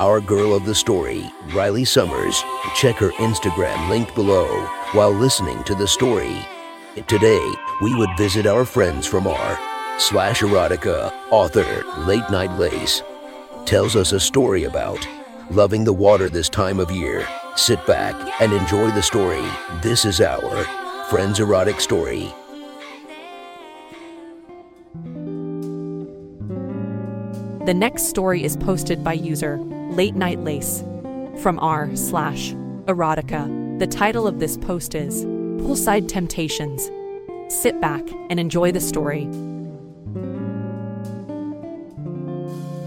Our girl of the story, Riley Summers, check her Instagram linked below while listening to the story. Today, we would visit our friends from R slash erotica author Late Night Lace tells us a story about loving the water this time of year. Sit back and enjoy the story. This is our Friends Erotic Story. The next story is posted by user Late Night Lace from r slash erotica. The title of this post is Poolside Temptations. Sit back and enjoy the story.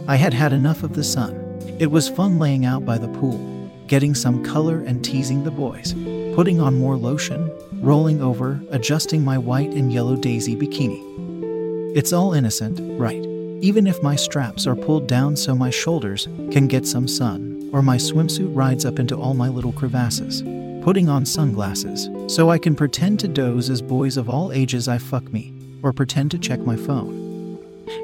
I had had enough of the sun. It was fun laying out by the pool, getting some color and teasing the boys, putting on more lotion, rolling over, adjusting my white and yellow daisy bikini. It's all innocent, right? Even if my straps are pulled down so my shoulders can get some sun, or my swimsuit rides up into all my little crevasses. Putting on sunglasses so I can pretend to doze as boys of all ages I fuck me, or pretend to check my phone.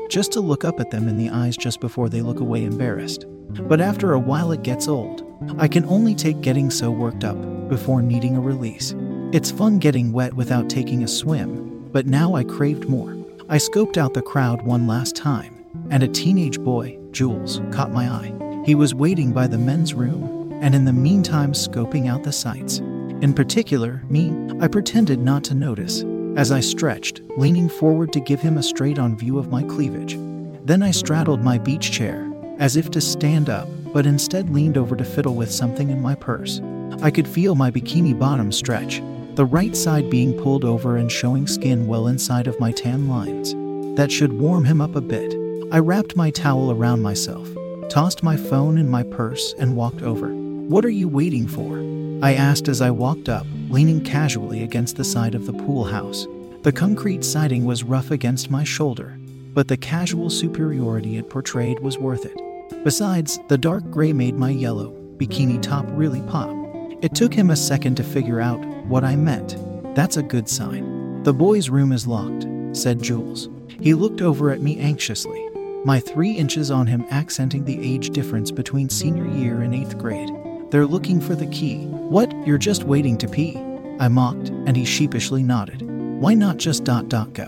Just to look up at them in the eyes just before they look away embarrassed. But after a while, it gets old. I can only take getting so worked up before needing a release. It's fun getting wet without taking a swim, but now I craved more. I scoped out the crowd one last time, and a teenage boy, Jules, caught my eye. He was waiting by the men's room, and in the meantime, scoping out the sights. In particular, me, I pretended not to notice as I stretched, leaning forward to give him a straight on view of my cleavage. Then I straddled my beach chair, as if to stand up, but instead leaned over to fiddle with something in my purse. I could feel my bikini bottom stretch, the right side being pulled over and showing skin well inside of my tan lines. That should warm him up a bit. I wrapped my towel around myself, tossed my phone in my purse, and walked over. What are you waiting for? I asked as I walked up, leaning casually against the side of the pool house. The concrete siding was rough against my shoulder, but the casual superiority it portrayed was worth it. Besides, the dark gray made my yellow bikini top really pop. It took him a second to figure out what I meant. That's a good sign. The boy's room is locked, said Jules. He looked over at me anxiously, my three inches on him accenting the age difference between senior year and eighth grade. They're looking for the key. What? You're just waiting to pee? I mocked, and he sheepishly nodded. Why not just dot dot go?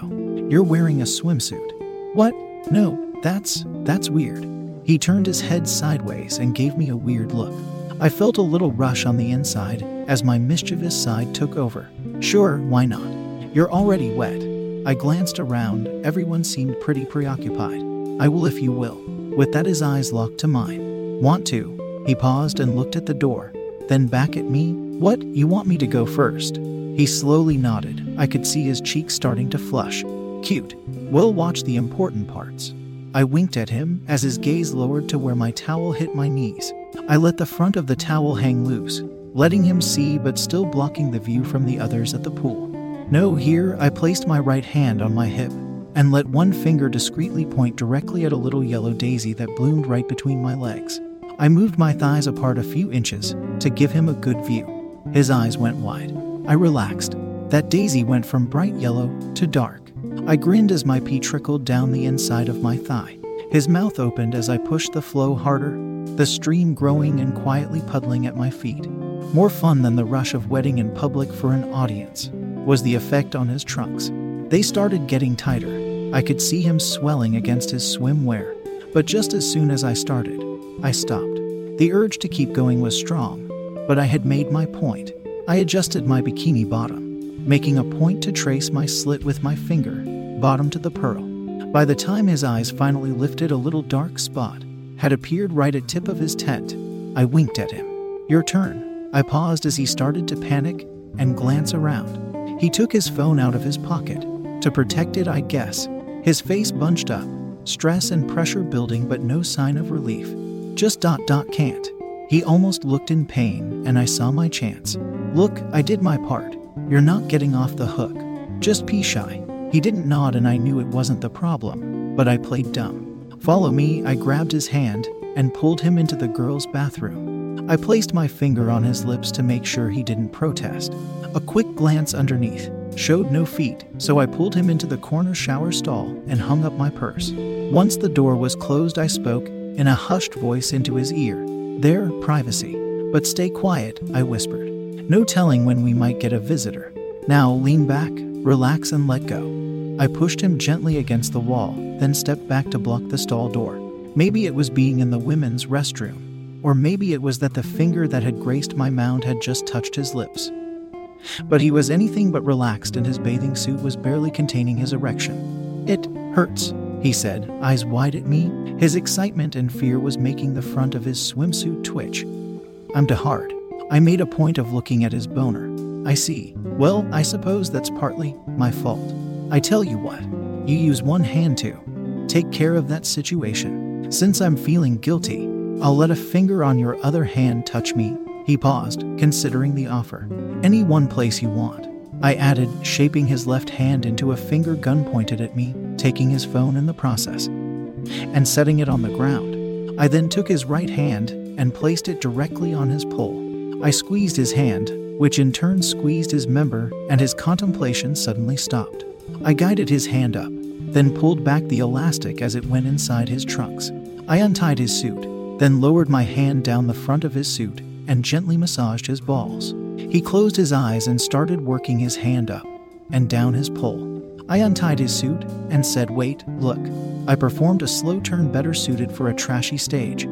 You're wearing a swimsuit. What? No, that's that's weird. He turned his head sideways and gave me a weird look. I felt a little rush on the inside as my mischievous side took over. Sure, why not? You're already wet. I glanced around, everyone seemed pretty preoccupied. I will if you will. With that, his eyes locked to mine. Want to? He paused and looked at the door, then back at me. What, you want me to go first? He slowly nodded. I could see his cheeks starting to flush. Cute. We'll watch the important parts. I winked at him as his gaze lowered to where my towel hit my knees. I let the front of the towel hang loose, letting him see but still blocking the view from the others at the pool. No, here I placed my right hand on my hip and let one finger discreetly point directly at a little yellow daisy that bloomed right between my legs. I moved my thighs apart a few inches to give him a good view. His eyes went wide. I relaxed. That daisy went from bright yellow to dark. I grinned as my pee trickled down the inside of my thigh. His mouth opened as I pushed the flow harder, the stream growing and quietly puddling at my feet. More fun than the rush of wetting in public for an audience was the effect on his trunks. They started getting tighter. I could see him swelling against his swimwear. But just as soon as I started, I stopped. The urge to keep going was strong, but I had made my point. I adjusted my bikini bottom making a point to trace my slit with my finger, bottom to the pearl. By the time his eyes finally lifted, a little dark spot had appeared right at tip of his tent. I winked at him. Your turn. I paused as he started to panic and glance around. He took his phone out of his pocket. To protect it, I guess. His face bunched up, stress and pressure building, but no sign of relief. Just dot dot can't. He almost looked in pain, and I saw my chance. Look, I did my part. You're not getting off the hook. Just pee shy. He didn't nod, and I knew it wasn't the problem, but I played dumb. Follow me, I grabbed his hand and pulled him into the girls' bathroom. I placed my finger on his lips to make sure he didn't protest. A quick glance underneath showed no feet, so I pulled him into the corner shower stall and hung up my purse. Once the door was closed, I spoke in a hushed voice into his ear. There, privacy. But stay quiet, I whispered. No telling when we might get a visitor. Now lean back, relax, and let go. I pushed him gently against the wall, then stepped back to block the stall door. Maybe it was being in the women's restroom, or maybe it was that the finger that had graced my mound had just touched his lips. But he was anything but relaxed, and his bathing suit was barely containing his erection. It hurts, he said, eyes wide at me. His excitement and fear was making the front of his swimsuit twitch. I'm too hard. I made a point of looking at his boner. I see. Well, I suppose that's partly my fault. I tell you what, you use one hand to take care of that situation. Since I'm feeling guilty, I'll let a finger on your other hand touch me. He paused, considering the offer. Any one place you want. I added, shaping his left hand into a finger gun pointed at me, taking his phone in the process, and setting it on the ground. I then took his right hand and placed it directly on his pole. I squeezed his hand, which in turn squeezed his member, and his contemplation suddenly stopped. I guided his hand up, then pulled back the elastic as it went inside his trunks. I untied his suit, then lowered my hand down the front of his suit and gently massaged his balls. He closed his eyes and started working his hand up and down his pole. I untied his suit and said, Wait, look. I performed a slow turn better suited for a trashy stage,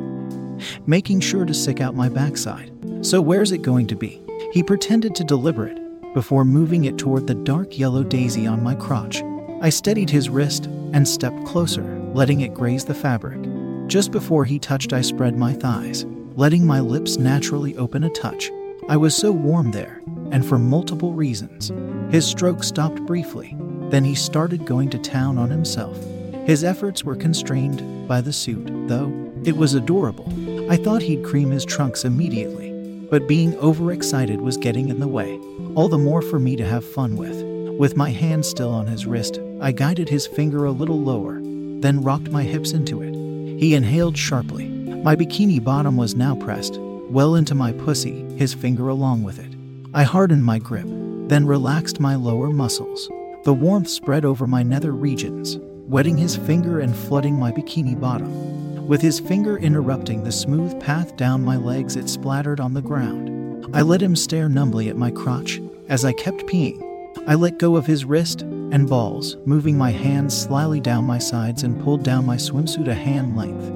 making sure to stick out my backside. So, where's it going to be? He pretended to deliberate before moving it toward the dark yellow daisy on my crotch. I steadied his wrist and stepped closer, letting it graze the fabric. Just before he touched, I spread my thighs, letting my lips naturally open a touch. I was so warm there, and for multiple reasons. His stroke stopped briefly, then he started going to town on himself. His efforts were constrained by the suit, though. It was adorable. I thought he'd cream his trunks immediately, but being overexcited was getting in the way. All the more for me to have fun with. With my hand still on his wrist, I guided his finger a little lower, then rocked my hips into it. He inhaled sharply. My bikini bottom was now pressed well into my pussy, his finger along with it. I hardened my grip, then relaxed my lower muscles. The warmth spread over my nether regions, wetting his finger and flooding my bikini bottom. With his finger interrupting the smooth path down my legs, it splattered on the ground. I let him stare numbly at my crotch as I kept peeing. I let go of his wrist and balls, moving my hands slyly down my sides and pulled down my swimsuit a hand length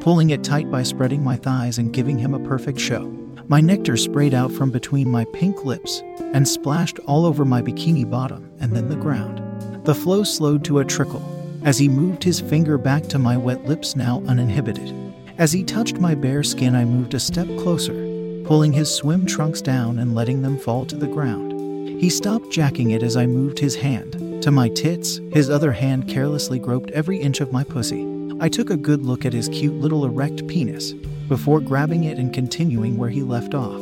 pulling it tight by spreading my thighs and giving him a perfect show. My nectar sprayed out from between my pink lips and splashed all over my bikini bottom and then the ground. The flow slowed to a trickle as he moved his finger back to my wet lips, now uninhibited. As he touched my bare skin, I moved a step closer, pulling his swim trunks down and letting them fall to the ground. He stopped jacking it as I moved his hand to my tits, his other hand carelessly groped every inch of my pussy. I took a good look at his cute little erect penis before grabbing it and continuing where he left off.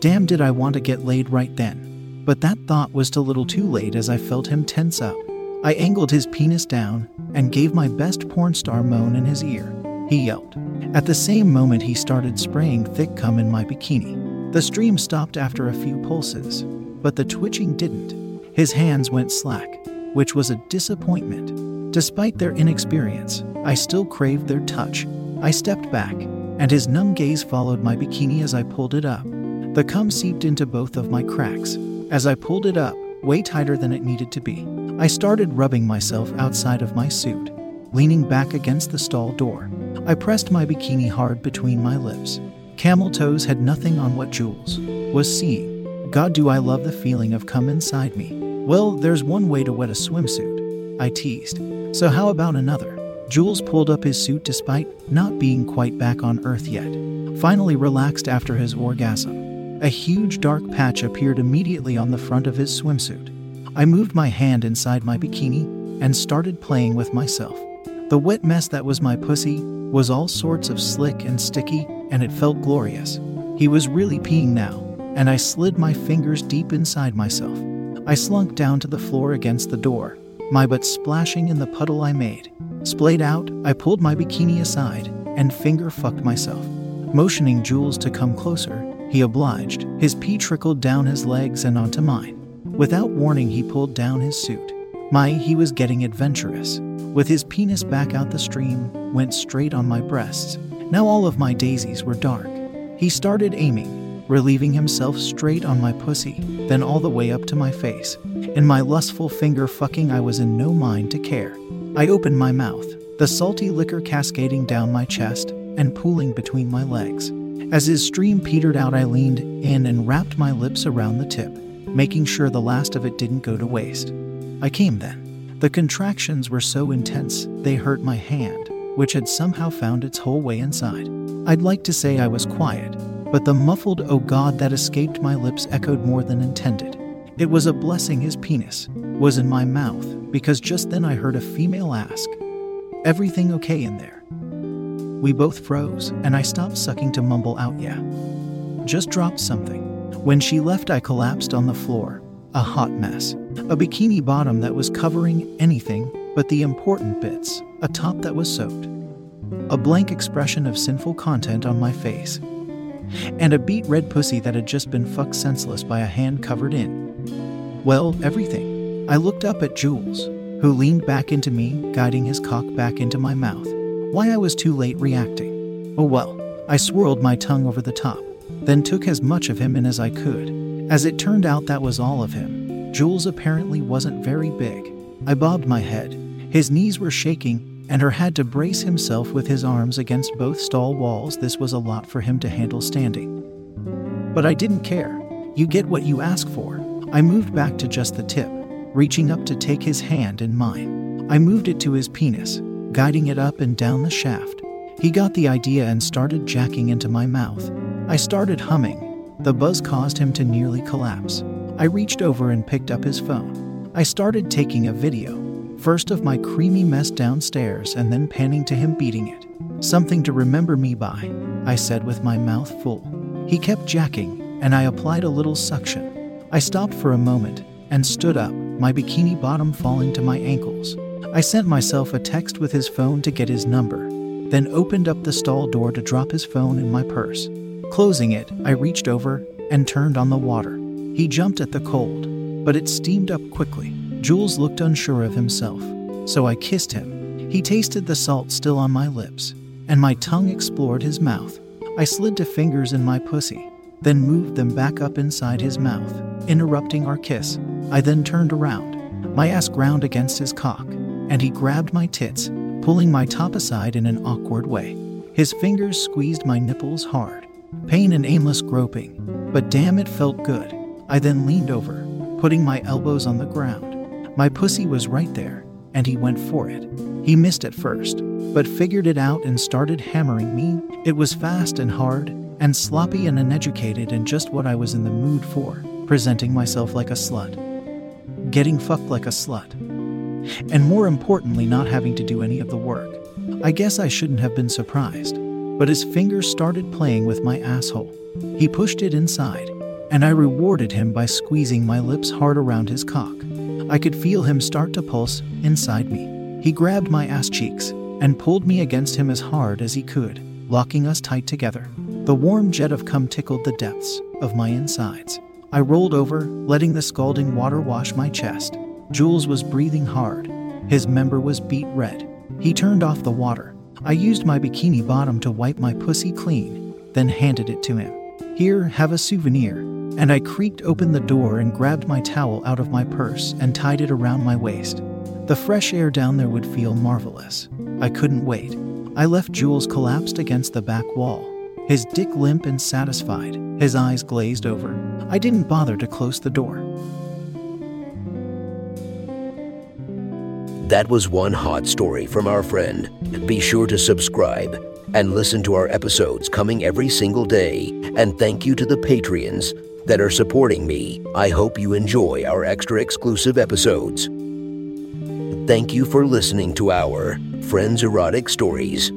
Damn, did I want to get laid right then. But that thought was a little too late as I felt him tense up. I angled his penis down and gave my best porn star moan in his ear. He yelped. At the same moment, he started spraying thick cum in my bikini. The stream stopped after a few pulses, but the twitching didn't. His hands went slack, which was a disappointment. Despite their inexperience, I still craved their touch. I stepped back, and his numb gaze followed my bikini as I pulled it up. The cum seeped into both of my cracks. As I pulled it up, way tighter than it needed to be, I started rubbing myself outside of my suit, leaning back against the stall door. I pressed my bikini hard between my lips. Camel toes had nothing on what Jules was seeing. God, do I love the feeling of come inside me. Well, there's one way to wet a swimsuit, I teased. So, how about another? Jules pulled up his suit despite not being quite back on Earth yet, finally relaxed after his orgasm. A huge dark patch appeared immediately on the front of his swimsuit. I moved my hand inside my bikini and started playing with myself. The wet mess that was my pussy was all sorts of slick and sticky, and it felt glorious. He was really peeing now, and I slid my fingers deep inside myself. I slunk down to the floor against the door, my butt splashing in the puddle I made. Splayed out, I pulled my bikini aside and finger fucked myself. Motioning Jules to come closer, he obliged. His pee trickled down his legs and onto mine. Without warning, he pulled down his suit. My, he was getting adventurous. With his penis back out the stream, went straight on my breasts. Now all of my daisies were dark. He started aiming, relieving himself straight on my pussy, then all the way up to my face. In my lustful finger fucking, I was in no mind to care. I opened my mouth, the salty liquor cascading down my chest and pooling between my legs. As his stream petered out, I leaned in and wrapped my lips around the tip, making sure the last of it didn't go to waste. I came then. The contractions were so intense they hurt my hand, which had somehow found its whole way inside. I'd like to say I was quiet, but the muffled oh god that escaped my lips echoed more than intended. It was a blessing his penis was in my mouth because just then I heard a female ask, Everything okay in there? We both froze, and I stopped sucking to mumble out, Yeah. Just dropped something. When she left, I collapsed on the floor, a hot mess. A bikini bottom that was covering anything but the important bits, a top that was soaked. A blank expression of sinful content on my face. And a beat red pussy that had just been fucked senseless by a hand covered in. Well, everything. I looked up at Jules, who leaned back into me, guiding his cock back into my mouth. Why I was too late reacting. Oh well, I swirled my tongue over the top, then took as much of him in as I could. As it turned out, that was all of him. Jules apparently wasn't very big. I bobbed my head. His knees were shaking, and her had to brace himself with his arms against both stall walls. This was a lot for him to handle standing. But I didn't care. You get what you ask for. I moved back to just the tip, reaching up to take his hand in mine. I moved it to his penis, guiding it up and down the shaft. He got the idea and started jacking into my mouth. I started humming. The buzz caused him to nearly collapse. I reached over and picked up his phone. I started taking a video, first of my creamy mess downstairs and then panning to him beating it. Something to remember me by, I said with my mouth full. He kept jacking, and I applied a little suction. I stopped for a moment and stood up, my bikini bottom falling to my ankles. I sent myself a text with his phone to get his number, then opened up the stall door to drop his phone in my purse. Closing it, I reached over and turned on the water. He jumped at the cold, but it steamed up quickly. Jules looked unsure of himself, so I kissed him. He tasted the salt still on my lips, and my tongue explored his mouth. I slid to fingers in my pussy, then moved them back up inside his mouth, interrupting our kiss. I then turned around, my ass ground against his cock, and he grabbed my tits, pulling my top aside in an awkward way. His fingers squeezed my nipples hard. Pain and aimless groping, but damn it felt good. I then leaned over, putting my elbows on the ground. My pussy was right there, and he went for it. He missed at first, but figured it out and started hammering me. It was fast and hard, and sloppy and uneducated, and just what I was in the mood for presenting myself like a slut. Getting fucked like a slut. And more importantly, not having to do any of the work. I guess I shouldn't have been surprised, but his fingers started playing with my asshole. He pushed it inside, and I rewarded him by squeezing my lips hard around his cock. I could feel him start to pulse inside me. He grabbed my ass cheeks and pulled me against him as hard as he could, locking us tight together. The warm jet of cum tickled the depths of my insides. I rolled over, letting the scalding water wash my chest. Jules was breathing hard. His member was beet red. He turned off the water. I used my bikini bottom to wipe my pussy clean, then handed it to him. Here, have a souvenir. And I creaked open the door and grabbed my towel out of my purse and tied it around my waist. The fresh air down there would feel marvelous. I couldn't wait. I left Jules collapsed against the back wall, his dick limp and satisfied, his eyes glazed over. I didn't bother to close the door. That was one hot story from our friend. Be sure to subscribe and listen to our episodes coming every single day. And thank you to the Patreons that are supporting me. I hope you enjoy our extra exclusive episodes. Thank you for listening to our Friends Erotic Stories.